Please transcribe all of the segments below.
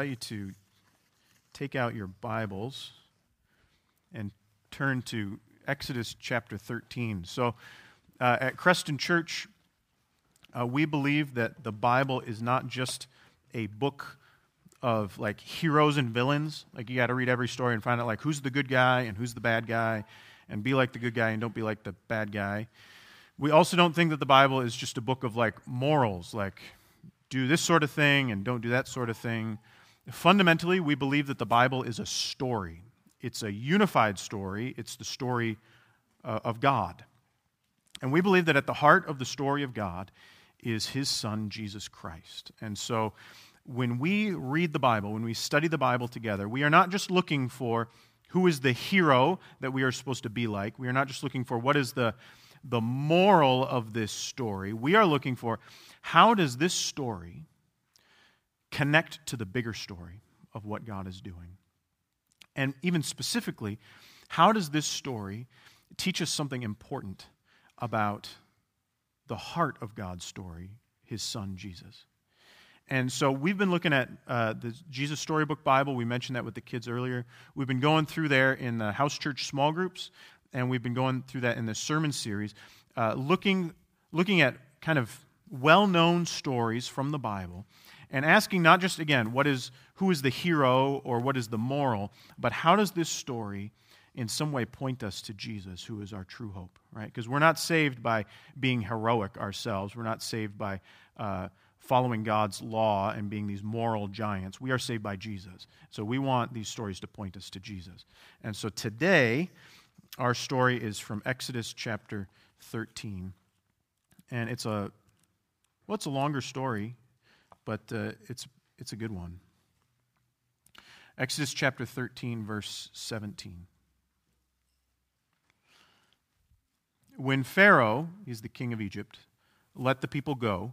invite you to take out your Bibles and turn to Exodus chapter 13. So, uh, at Creston Church, uh, we believe that the Bible is not just a book of like heroes and villains. Like, you got to read every story and find out, like, who's the good guy and who's the bad guy, and be like the good guy and don't be like the bad guy. We also don't think that the Bible is just a book of like morals, like, do this sort of thing and don't do that sort of thing. Fundamentally, we believe that the Bible is a story. It's a unified story. It's the story uh, of God. And we believe that at the heart of the story of God is his son, Jesus Christ. And so when we read the Bible, when we study the Bible together, we are not just looking for who is the hero that we are supposed to be like. We are not just looking for what is the, the moral of this story. We are looking for how does this story connect to the bigger story of what God is doing. And even specifically, how does this story teach us something important about the heart of God's story, his son Jesus? And so we've been looking at uh, the Jesus Storybook Bible. We mentioned that with the kids earlier. We've been going through there in the house church small groups, and we've been going through that in the sermon series, uh, looking, looking at kind of well known stories from the Bible and asking not just again what is who is the hero or what is the moral but how does this story in some way point us to jesus who is our true hope right? Because we're not saved by being heroic ourselves. We're not saved by uh, following god's law and being these moral giants. We are saved by jesus. So we want these stories to point us to jesus. And so today our story is from exodus chapter 13 and it's a well it's a longer story but uh, it's, it's a good one. Exodus chapter 13, verse 17. When Pharaoh, he's the king of Egypt, let the people go,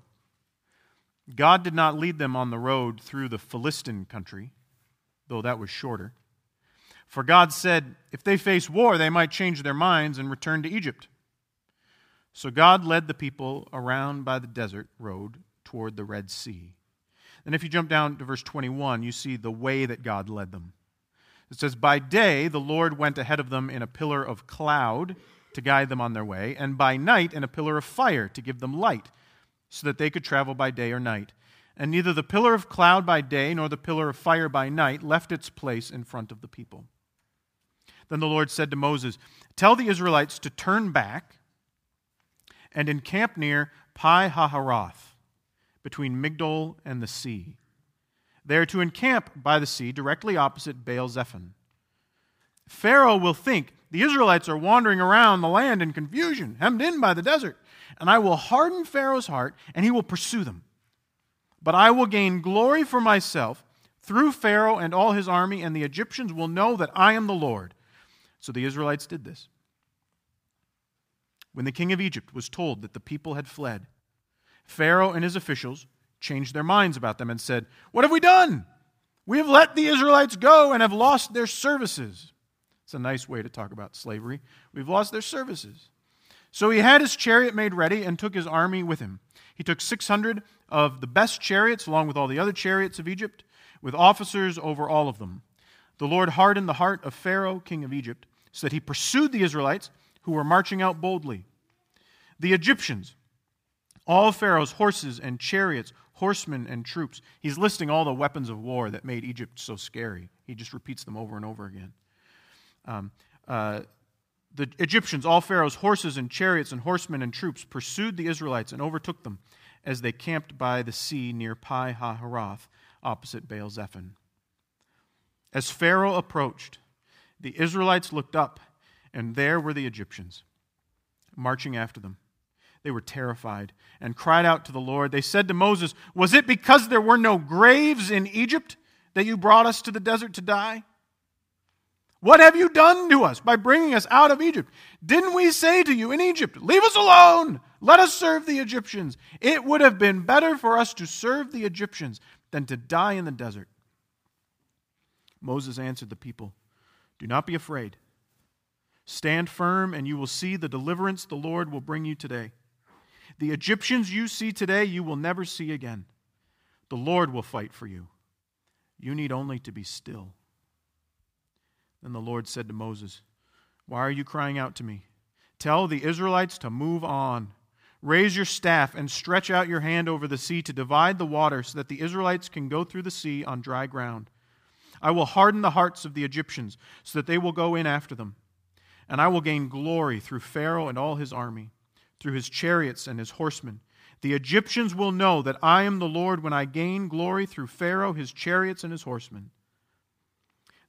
God did not lead them on the road through the Philistine country, though that was shorter. For God said, if they face war, they might change their minds and return to Egypt. So God led the people around by the desert road toward the Red Sea. And if you jump down to verse 21, you see the way that God led them. It says, By day the Lord went ahead of them in a pillar of cloud to guide them on their way, and by night in a pillar of fire to give them light, so that they could travel by day or night. And neither the pillar of cloud by day nor the pillar of fire by night left its place in front of the people. Then the Lord said to Moses, Tell the Israelites to turn back and encamp near Pi Hahiroth between Migdol and the sea. They are to encamp by the sea directly opposite Baal Zephon. Pharaoh will think the Israelites are wandering around the land in confusion, hemmed in by the desert, and I will harden Pharaoh's heart, and he will pursue them. But I will gain glory for myself through Pharaoh and all his army, and the Egyptians will know that I am the Lord. So the Israelites did this. When the king of Egypt was told that the people had fled, Pharaoh and his officials changed their minds about them and said, What have we done? We have let the Israelites go and have lost their services. It's a nice way to talk about slavery. We've lost their services. So he had his chariot made ready and took his army with him. He took 600 of the best chariots, along with all the other chariots of Egypt, with officers over all of them. The Lord hardened the heart of Pharaoh, king of Egypt, so that he pursued the Israelites who were marching out boldly. The Egyptians, all Pharaoh's horses and chariots, horsemen and troops. He's listing all the weapons of war that made Egypt so scary. He just repeats them over and over again. Um, uh, the Egyptians, all Pharaoh's horses and chariots and horsemen and troops, pursued the Israelites and overtook them as they camped by the sea near Pi Hahiroth, opposite Baal Zephon. As Pharaoh approached, the Israelites looked up, and there were the Egyptians marching after them. They were terrified and cried out to the Lord. They said to Moses, Was it because there were no graves in Egypt that you brought us to the desert to die? What have you done to us by bringing us out of Egypt? Didn't we say to you in Egypt, Leave us alone, let us serve the Egyptians? It would have been better for us to serve the Egyptians than to die in the desert. Moses answered the people, Do not be afraid. Stand firm, and you will see the deliverance the Lord will bring you today. The Egyptians you see today, you will never see again. The Lord will fight for you. You need only to be still. Then the Lord said to Moses, Why are you crying out to me? Tell the Israelites to move on. Raise your staff and stretch out your hand over the sea to divide the water so that the Israelites can go through the sea on dry ground. I will harden the hearts of the Egyptians so that they will go in after them. And I will gain glory through Pharaoh and all his army, through his chariots and his horsemen. The Egyptians will know that I am the Lord when I gain glory through Pharaoh, his chariots, and his horsemen.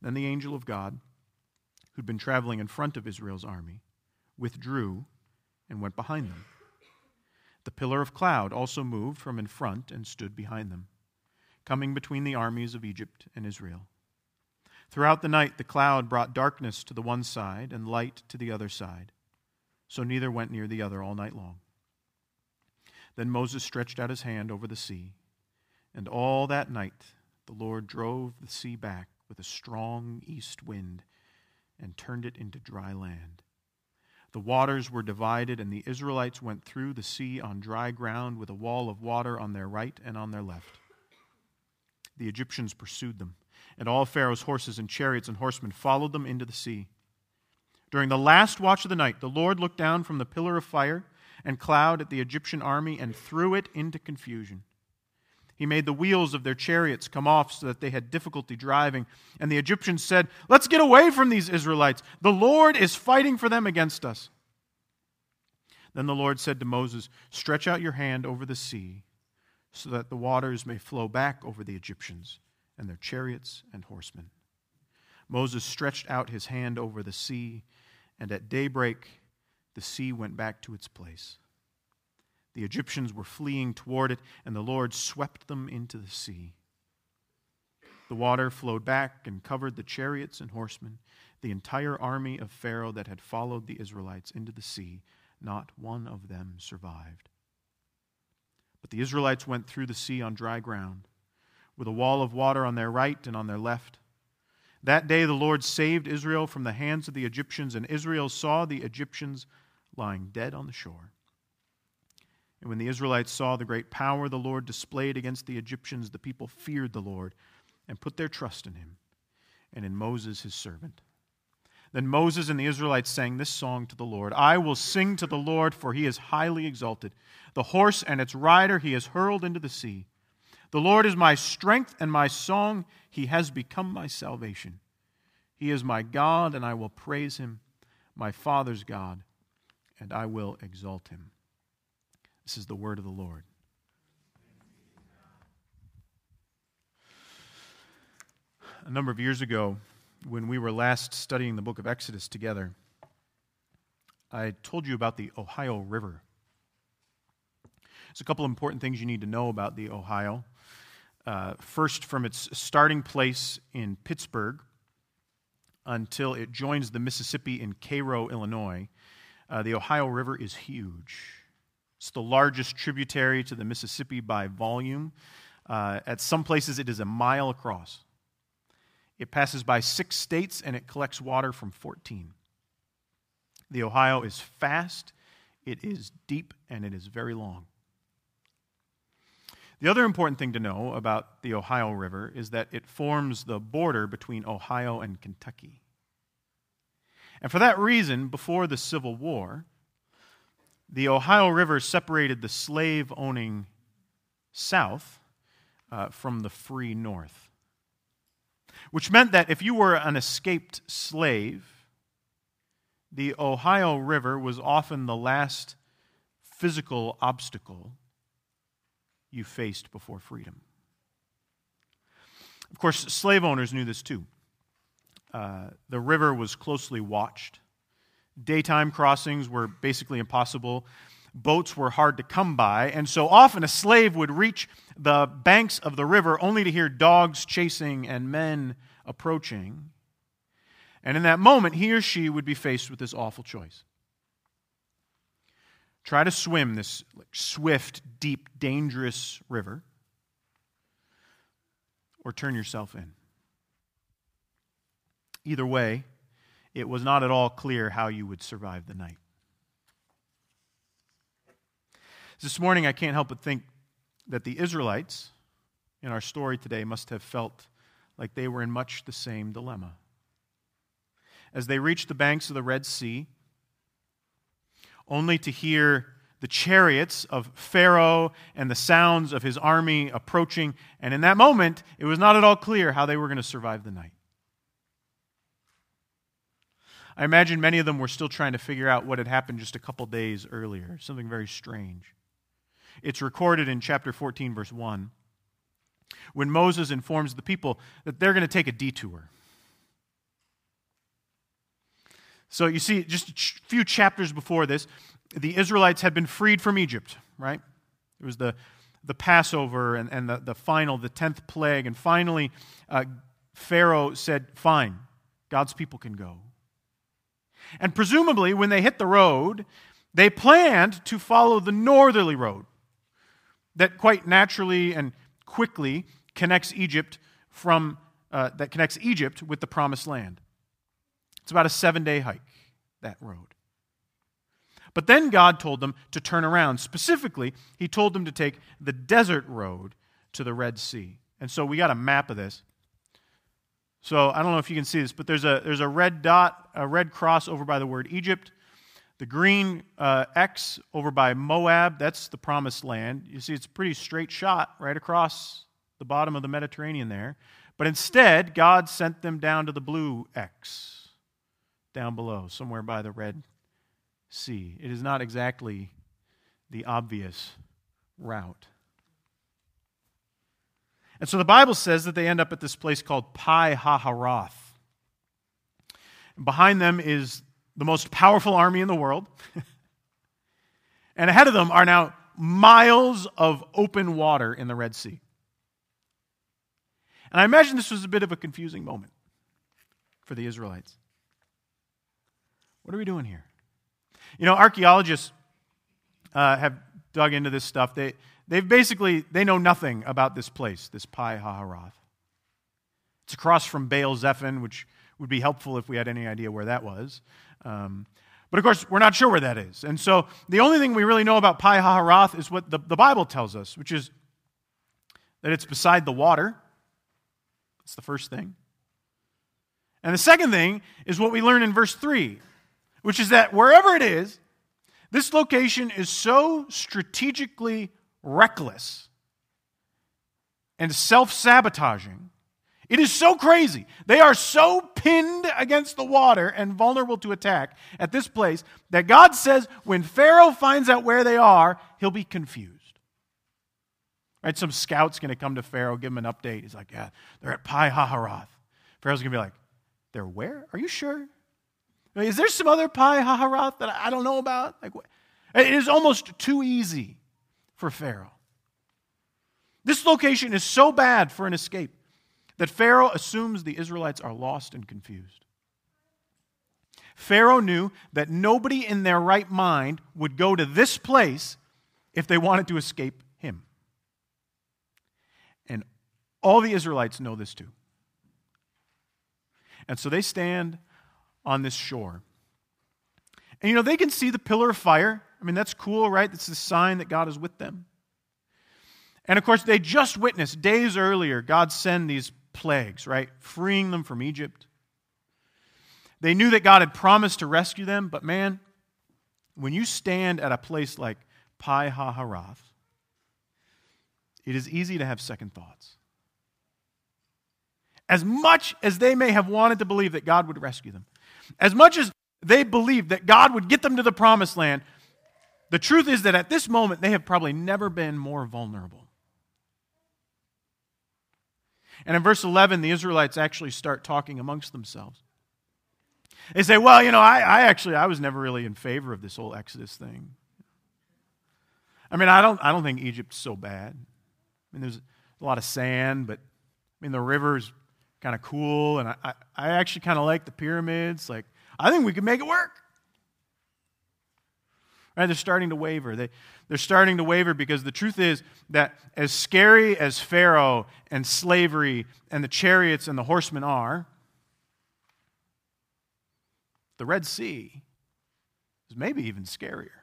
Then the angel of God, who'd been traveling in front of Israel's army, withdrew and went behind them. The pillar of cloud also moved from in front and stood behind them, coming between the armies of Egypt and Israel. Throughout the night, the cloud brought darkness to the one side and light to the other side, so neither went near the other all night long. Then Moses stretched out his hand over the sea, and all that night the Lord drove the sea back with a strong east wind and turned it into dry land. The waters were divided, and the Israelites went through the sea on dry ground with a wall of water on their right and on their left. The Egyptians pursued them, and all Pharaoh's horses and chariots and horsemen followed them into the sea. During the last watch of the night, the Lord looked down from the pillar of fire and cloud at the Egyptian army and threw it into confusion. He made the wheels of their chariots come off so that they had difficulty driving. And the Egyptians said, Let's get away from these Israelites. The Lord is fighting for them against us. Then the Lord said to Moses, Stretch out your hand over the sea, so that the waters may flow back over the Egyptians and their chariots and horsemen. Moses stretched out his hand over the sea, and at daybreak the sea went back to its place. The Egyptians were fleeing toward it, and the Lord swept them into the sea. The water flowed back and covered the chariots and horsemen, the entire army of Pharaoh that had followed the Israelites into the sea. Not one of them survived. But the Israelites went through the sea on dry ground, with a wall of water on their right and on their left. That day the Lord saved Israel from the hands of the Egyptians, and Israel saw the Egyptians lying dead on the shore. And when the Israelites saw the great power the Lord displayed against the Egyptians, the people feared the Lord and put their trust in him and in Moses his servant. Then Moses and the Israelites sang this song to the Lord I will sing to the Lord, for he is highly exalted. The horse and its rider he has hurled into the sea. The Lord is my strength and my song. He has become my salvation. He is my God, and I will praise him, my Father's God, and I will exalt him. This is the word of the Lord. A number of years ago, when we were last studying the book of Exodus together, I told you about the Ohio River. There's a couple important things you need to know about the Ohio. Uh, first, from its starting place in Pittsburgh until it joins the Mississippi in Cairo, Illinois, uh, the Ohio River is huge. It's the largest tributary to the Mississippi by volume. Uh, at some places, it is a mile across. It passes by six states and it collects water from 14. The Ohio is fast, it is deep, and it is very long. The other important thing to know about the Ohio River is that it forms the border between Ohio and Kentucky. And for that reason, before the Civil War, the Ohio River separated the slave owning South uh, from the free North. Which meant that if you were an escaped slave, the Ohio River was often the last physical obstacle you faced before freedom. Of course, slave owners knew this too. Uh, the river was closely watched. Daytime crossings were basically impossible. Boats were hard to come by, and so often a slave would reach the banks of the river only to hear dogs chasing and men approaching. And in that moment, he or she would be faced with this awful choice. Try to swim this swift, deep, dangerous river, or turn yourself in. Either way, it was not at all clear how you would survive the night. This morning, I can't help but think that the Israelites in our story today must have felt like they were in much the same dilemma. As they reached the banks of the Red Sea, only to hear the chariots of Pharaoh and the sounds of his army approaching. And in that moment, it was not at all clear how they were going to survive the night. I imagine many of them were still trying to figure out what had happened just a couple days earlier, something very strange. It's recorded in chapter 14, verse 1, when Moses informs the people that they're going to take a detour. So you see, just a few chapters before this, the Israelites had been freed from Egypt, right? It was the, the Passover and, and the, the final, the 10th plague. And finally, uh, Pharaoh said, Fine, God's people can go. And presumably, when they hit the road, they planned to follow the northerly road that quite naturally and quickly connects Egypt from uh, that connects Egypt with the promised land. It's about a seven day hike, that road. But then God told them to turn around. Specifically, He told them to take the desert road to the Red Sea. And so we got a map of this. So I don't know if you can see this, but there's a, there's a red dot, a red cross over by the word Egypt. The green uh, X over by Moab, that's the promised land. You see, it's a pretty straight shot right across the bottom of the Mediterranean there. But instead, God sent them down to the blue X down below, somewhere by the Red Sea. It is not exactly the obvious route. And so the Bible says that they end up at this place called Pi Hahiroth. Behind them is the most powerful army in the world. and ahead of them are now miles of open water in the Red Sea. And I imagine this was a bit of a confusing moment for the Israelites. What are we doing here? You know, archaeologists uh, have dug into this stuff. They, they've basically, they know nothing about this place, this Pi Hahiroth. It's across from Baal Zephon, which would be helpful if we had any idea where that was. Um, but of course, we're not sure where that is. And so the only thing we really know about Pi Hahiroth is what the, the Bible tells us, which is that it's beside the water. That's the first thing. And the second thing is what we learn in verse 3 which is that wherever it is, this location is so strategically reckless and self sabotaging. It is so crazy. They are so pinned against the water and vulnerable to attack at this place that God says when Pharaoh finds out where they are, he'll be confused. Right? Some scout's going to come to Pharaoh, give him an update. He's like, Yeah, they're at Pi Hahiroth. Pharaoh's going to be like, They're where? Are you sure? Is there some other Pi Hahiroth that I don't know about? Like, it is almost too easy for Pharaoh. This location is so bad for an escape that Pharaoh assumes the Israelites are lost and confused. Pharaoh knew that nobody in their right mind would go to this place if they wanted to escape him. And all the Israelites know this too. And so they stand on this shore. And you know, they can see the pillar of fire. I mean, that's cool, right? That's the sign that God is with them. And of course, they just witnessed days earlier God send these plagues, right? Freeing them from Egypt. They knew that God had promised to rescue them, but man, when you stand at a place like Pi Hahiroth, it is easy to have second thoughts. As much as they may have wanted to believe that God would rescue them, as much as they believed that God would get them to the promised land, the truth is that at this moment they have probably never been more vulnerable. And in verse 11, the Israelites actually start talking amongst themselves. They say, Well, you know, I, I actually I was never really in favor of this whole Exodus thing. I mean, I don't I don't think Egypt's so bad. I mean, there's a lot of sand, but I mean the river's kind of cool, and I, I, I actually kind of like the pyramids. Like, I think we can make it work. Right? They're starting to waver. They, they're starting to waver because the truth is that as scary as Pharaoh and slavery and the chariots and the horsemen are, the Red Sea is maybe even scarier.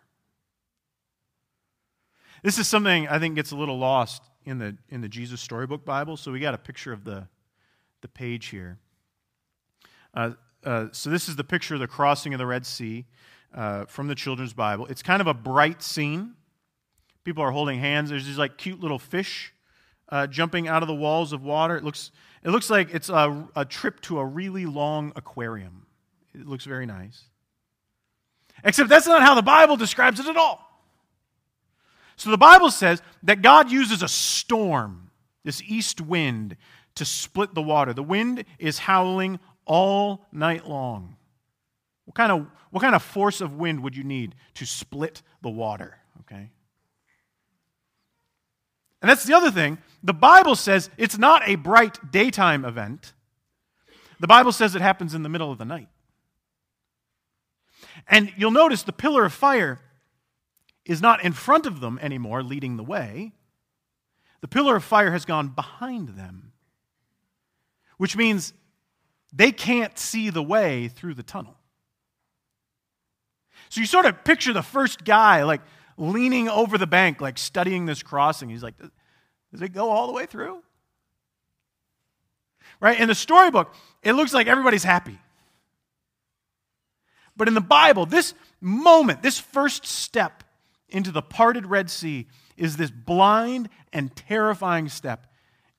This is something I think gets a little lost in the, in the Jesus Storybook Bible. So we got a picture of the, the page here. Uh, uh, so, this is the picture of the crossing of the Red Sea uh, from the children's Bible. It's kind of a bright scene. People are holding hands. There's these like cute little fish uh, jumping out of the walls of water. It looks, it looks like it's a, a trip to a really long aquarium. It looks very nice. Except that's not how the Bible describes it at all. So the Bible says that God uses a storm, this east wind, to split the water. The wind is howling all night long. What kind of, what kind of force of wind would you need to split the water? Okay? And that's the other thing. The Bible says it's not a bright daytime event. The Bible says it happens in the middle of the night. And you'll notice the pillar of fire is not in front of them anymore, leading the way. The pillar of fire has gone behind them, which means they can't see the way through the tunnel. So you sort of picture the first guy like leaning over the bank, like studying this crossing. He's like, does it go all the way through? Right? In the storybook, it looks like everybody's happy. But in the Bible, this moment, this first step into the parted Red Sea is this blind and terrifying step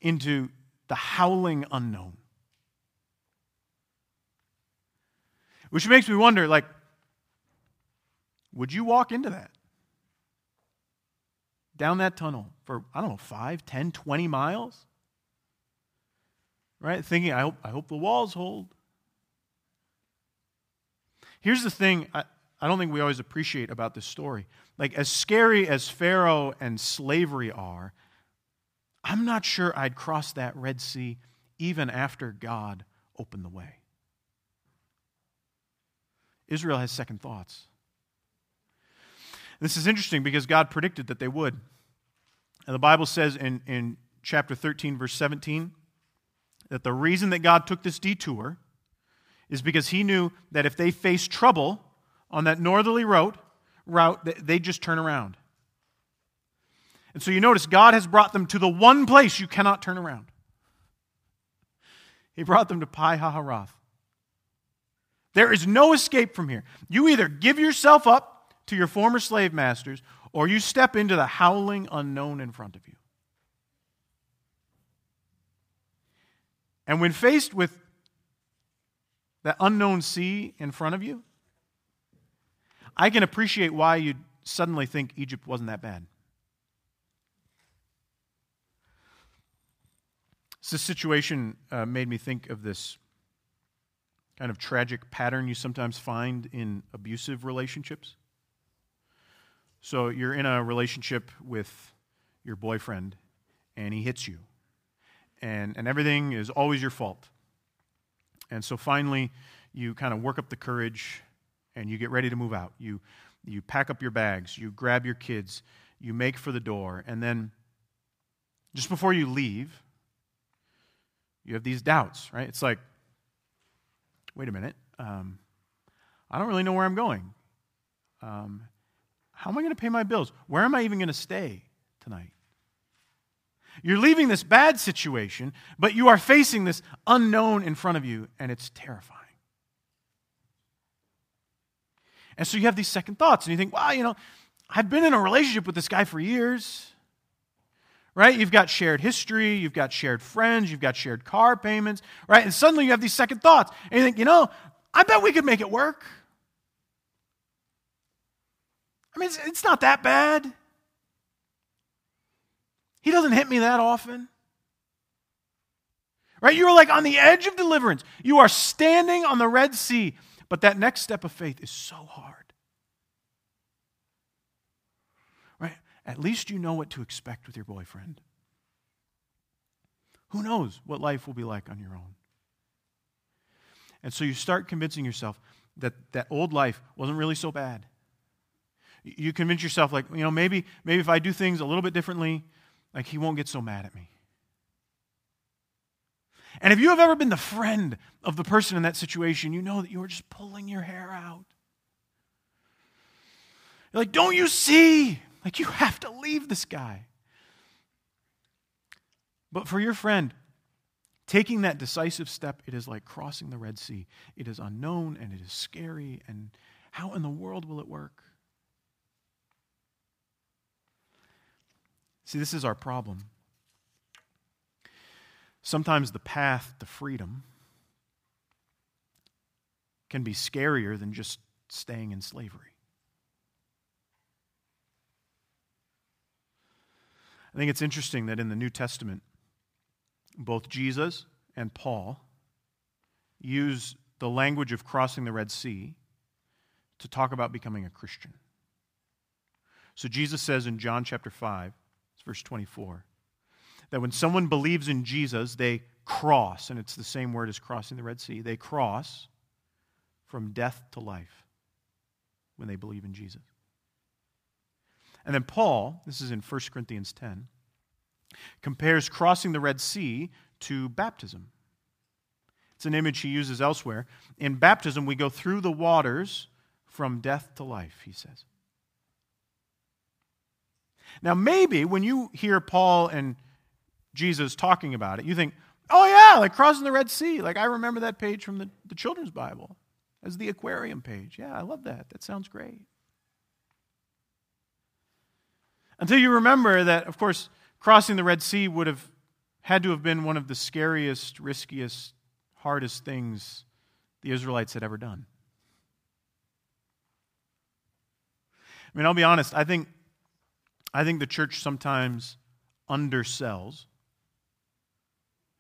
into the howling unknown. Which makes me wonder like, would you walk into that? Down that tunnel for, I don't know, 5, 10, 20 miles? Right? Thinking, I hope, I hope the walls hold. Here's the thing I, I don't think we always appreciate about this story. Like, as scary as Pharaoh and slavery are, I'm not sure I'd cross that Red Sea even after God opened the way. Israel has second thoughts. This is interesting because God predicted that they would. And the Bible says in, in chapter 13, verse 17, that the reason that God took this detour is because he knew that if they faced trouble on that northerly route, route they'd just turn around. And so you notice God has brought them to the one place you cannot turn around. He brought them to Pi Hahiroth. There is no escape from here. You either give yourself up to your former slave masters or you step into the howling unknown in front of you. And when faced with that unknown sea in front of you, I can appreciate why you'd suddenly think Egypt wasn't that bad. This situation uh, made me think of this kind of tragic pattern you sometimes find in abusive relationships. So you're in a relationship with your boyfriend, and he hits you, and, and everything is always your fault. And so finally, you kind of work up the courage and you get ready to move out. You, you pack up your bags, you grab your kids, you make for the door, and then just before you leave, you have these doubts, right? It's like, wait a minute, um, I don't really know where I'm going. Um, how am I going to pay my bills? Where am I even going to stay tonight? You're leaving this bad situation, but you are facing this unknown in front of you, and it's terrifying. And so you have these second thoughts, and you think, wow, you know, I've been in a relationship with this guy for years. Right? You've got shared history, you've got shared friends, you've got shared car payments, right? And suddenly you have these second thoughts, and you think, you know, I bet we could make it work. I mean, it's, it's not that bad. He doesn't hit me that often. Right? You are like on the edge of deliverance. You are standing on the Red Sea. But that next step of faith is so hard. Right? At least you know what to expect with your boyfriend. Who knows what life will be like on your own? And so you start convincing yourself that that old life wasn't really so bad. You convince yourself, like, you know, maybe, maybe if I do things a little bit differently, like he won't get so mad at me. And if you have ever been the friend of the person in that situation, you know that you are just pulling your hair out. You're like, don't you see? Like, you have to leave this guy. But for your friend Taking that decisive step, it is like crossing the Red Sea. It is unknown and it is scary, and how in the world will it work? See, this is our problem. Sometimes the path to freedom can be scarier than just staying in slavery. I think it's interesting that in the New Testament, both Jesus and Paul use the language of crossing the Red Sea to talk about becoming a Christian. So Jesus says in John chapter 5, verse 24, that when someone believes in Jesus, they cross, and it's the same word as crossing the Red Sea, they cross from death to life when they believe in Jesus. And then Paul, this is in 1 Corinthians 10, compares crossing the Red Sea to baptism. It's an image he uses elsewhere. In baptism, we go through the waters from death to life, he says. Now, maybe when you hear Paul and Jesus talking about it, you think, oh, yeah, like crossing the Red Sea. Like, I remember that page from the, the children's Bible as the aquarium page. Yeah, I love that. That sounds great. Until you remember that, of course, crossing the Red Sea would have had to have been one of the scariest, riskiest, hardest things the Israelites had ever done. I mean, I'll be honest, I think, I think the church sometimes undersells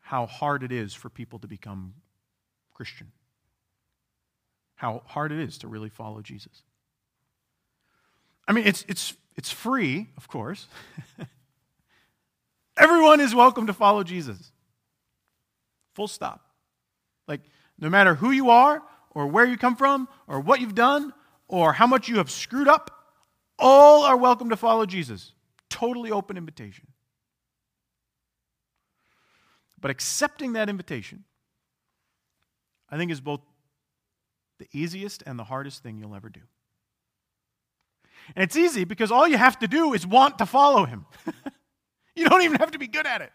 how hard it is for people to become Christian, how hard it is to really follow Jesus. I mean, it's, it's, it's free, of course. Everyone is welcome to follow Jesus. Full stop. Like, no matter who you are, or where you come from, or what you've done, or how much you have screwed up, all are welcome to follow Jesus. Totally open invitation. But accepting that invitation, I think, is both the easiest and the hardest thing you'll ever do. And it's easy because all you have to do is want to follow him. you don't even have to be good at it.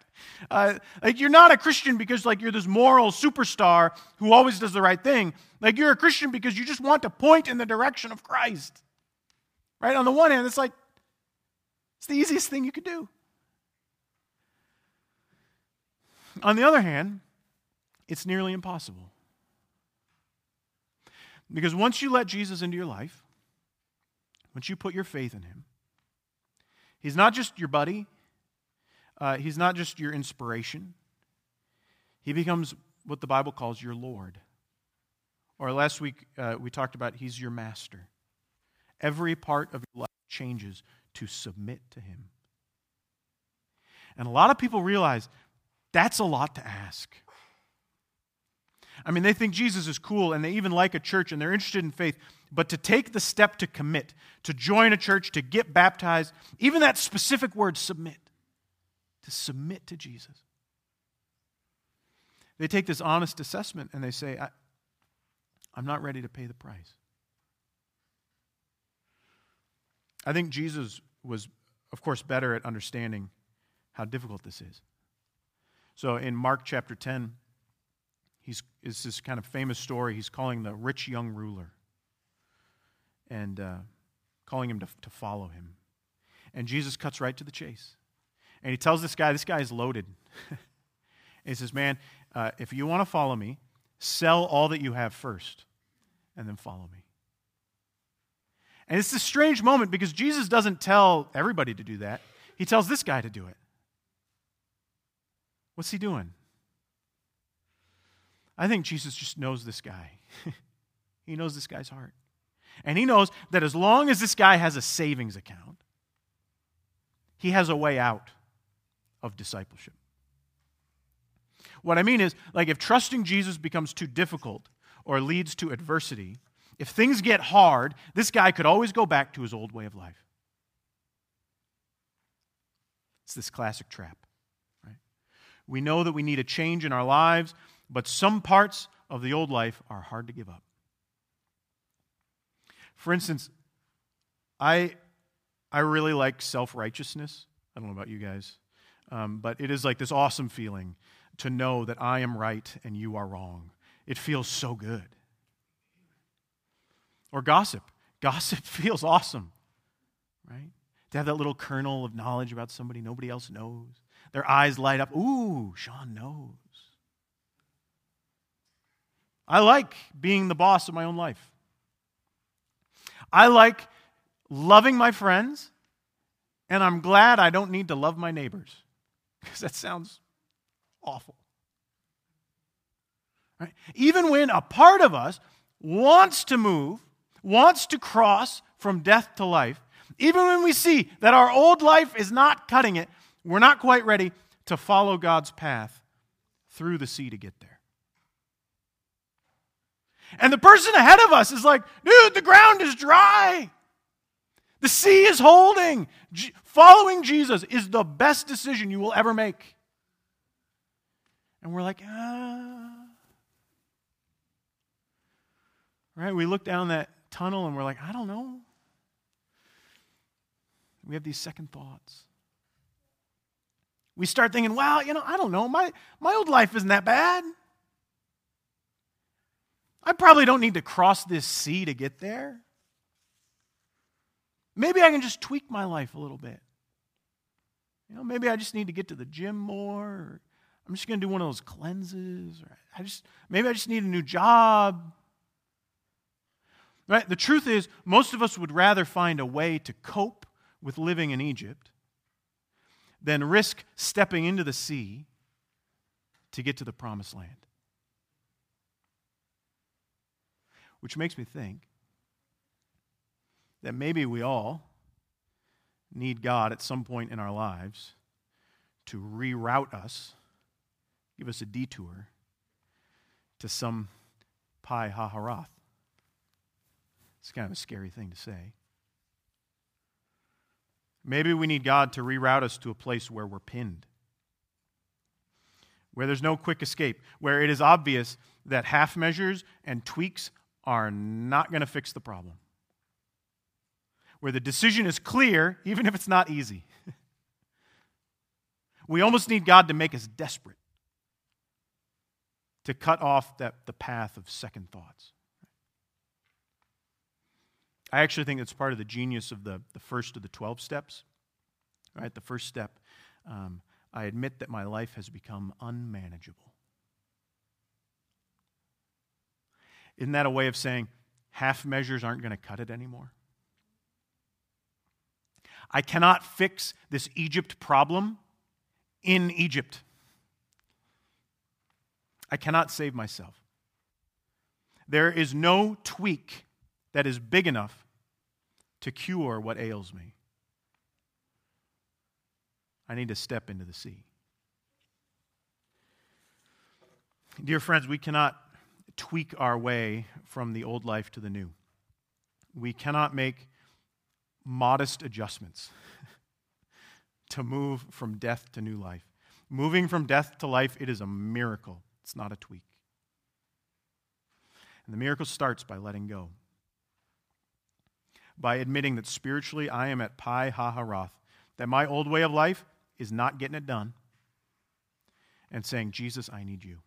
Uh, like you're not a Christian because like you're this moral superstar who always does the right thing. Like you're a Christian because you just want to point in the direction of Christ. Right? On the one hand, it's like it's the easiest thing you could do. On the other hand, it's nearly impossible. Because once you let Jesus into your life, once you put your faith in him, he's not just your buddy, uh, he's not just your inspiration, he becomes what the Bible calls your Lord. Or last week, uh, we talked about he's your master. Every part of your life changes to submit to him. And a lot of people realize that's a lot to ask. I mean, they think Jesus is cool and they even like a church and they're interested in faith. But to take the step to commit, to join a church, to get baptized, even that specific word, submit, to submit to Jesus. They take this honest assessment and they say, I, am not ready to pay the price. I think Jesus was, of course, better at understanding how difficult this is. So in Mark chapter 10, he's, it's this kind of famous story. He's calling the rich young ruler and uh, calling him to, to follow him. And Jesus cuts right to the chase. And he tells this guy, this guy is loaded. he says, Man, uh, if you want to follow me, sell all that you have first and then follow me. And it's a strange moment because Jesus doesn't tell everybody to do that, he tells this guy to do it. What's he doing? I think Jesus just knows this guy. he knows this guy's heart. And he knows that as long as this guy has a savings account, he has a way out of discipleship. What I mean is, like, if trusting Jesus becomes too difficult or leads to adversity, if things get hard, this guy could always go back to his old way of life. It's this classic trap. Right? We know that we need a change in our lives, but some parts of the old life are hard to give up. For instance, I, I really like self righteousness. I don't know about you guys, um, but it is like this awesome feeling to know that I am right and you are wrong. It feels so good. Or gossip. Gossip feels awesome, right? To have that little kernel of knowledge about somebody nobody else knows. Their eyes light up. Ooh, Sean knows. I like being the boss of my own life. I like loving my friends, and I'm glad I don't need to love my neighbors because that sounds awful. Right? Even when a part of us wants to move, wants to cross from death to life, even when we see that our old life is not cutting it, we're not quite ready to follow God's path through the sea to get there. And the person ahead of us is like, dude, the ground is dry. The sea is holding. following Jesus is the best decision you will ever make. And we're like, ah. Right? We look down that tunnel and we're like, I don't know. We have these second thoughts. We start thinking, well, you know, I don't know. My, my old life isn't that bad. I probably don't need to cross this sea to get there. Maybe I can just tweak my life a little bit. You know, maybe I just need to get to the gym more. I'm just going to do one of those cleanses. Or I just maybe I just need a new job. Right? The truth is, most of us would rather find a way to cope with living in Egypt than risk stepping into the sea to get to the promised land. Which makes me think that maybe we all need God at some point in our lives to reroute us, give us a detour to some Pi Hahiroth. It's kind of a scary thing to say. Maybe we need God to reroute us to a place where we're pinned, where there's no quick escape, where it is obvious that half measures and tweaks are not going to fix the problem, where the decision is clear, even if it's not easy. we almost need God to make us desperate, to cut off that, the path of second thoughts. I actually think it's part of the genius of the, the first of the 12 steps. Right? The first step, um, I admit that my life has become unmanageable. Isn't that a way of saying half measures aren't going to cut it anymore? I cannot fix this Egypt problem in Egypt. I cannot save myself. There is no tweak that is big enough to cure what ails me. I need to step into the sea. Dear friends, we cannot tweak our way from the old life to the new. We cannot make modest adjustments to move from death to new life. Moving from death to life, it is a miracle. It's not a tweak. And the miracle starts by letting go by admitting that spiritually I am at Pi Hahiroth, that my old way of life is not getting it done, and saying, Jesus, I need you.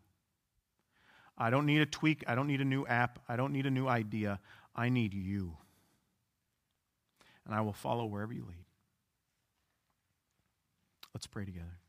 I don't need a tweak. I don't need a new app. I don't need a new idea. I need you. And I will follow wherever you lead. Let's pray together.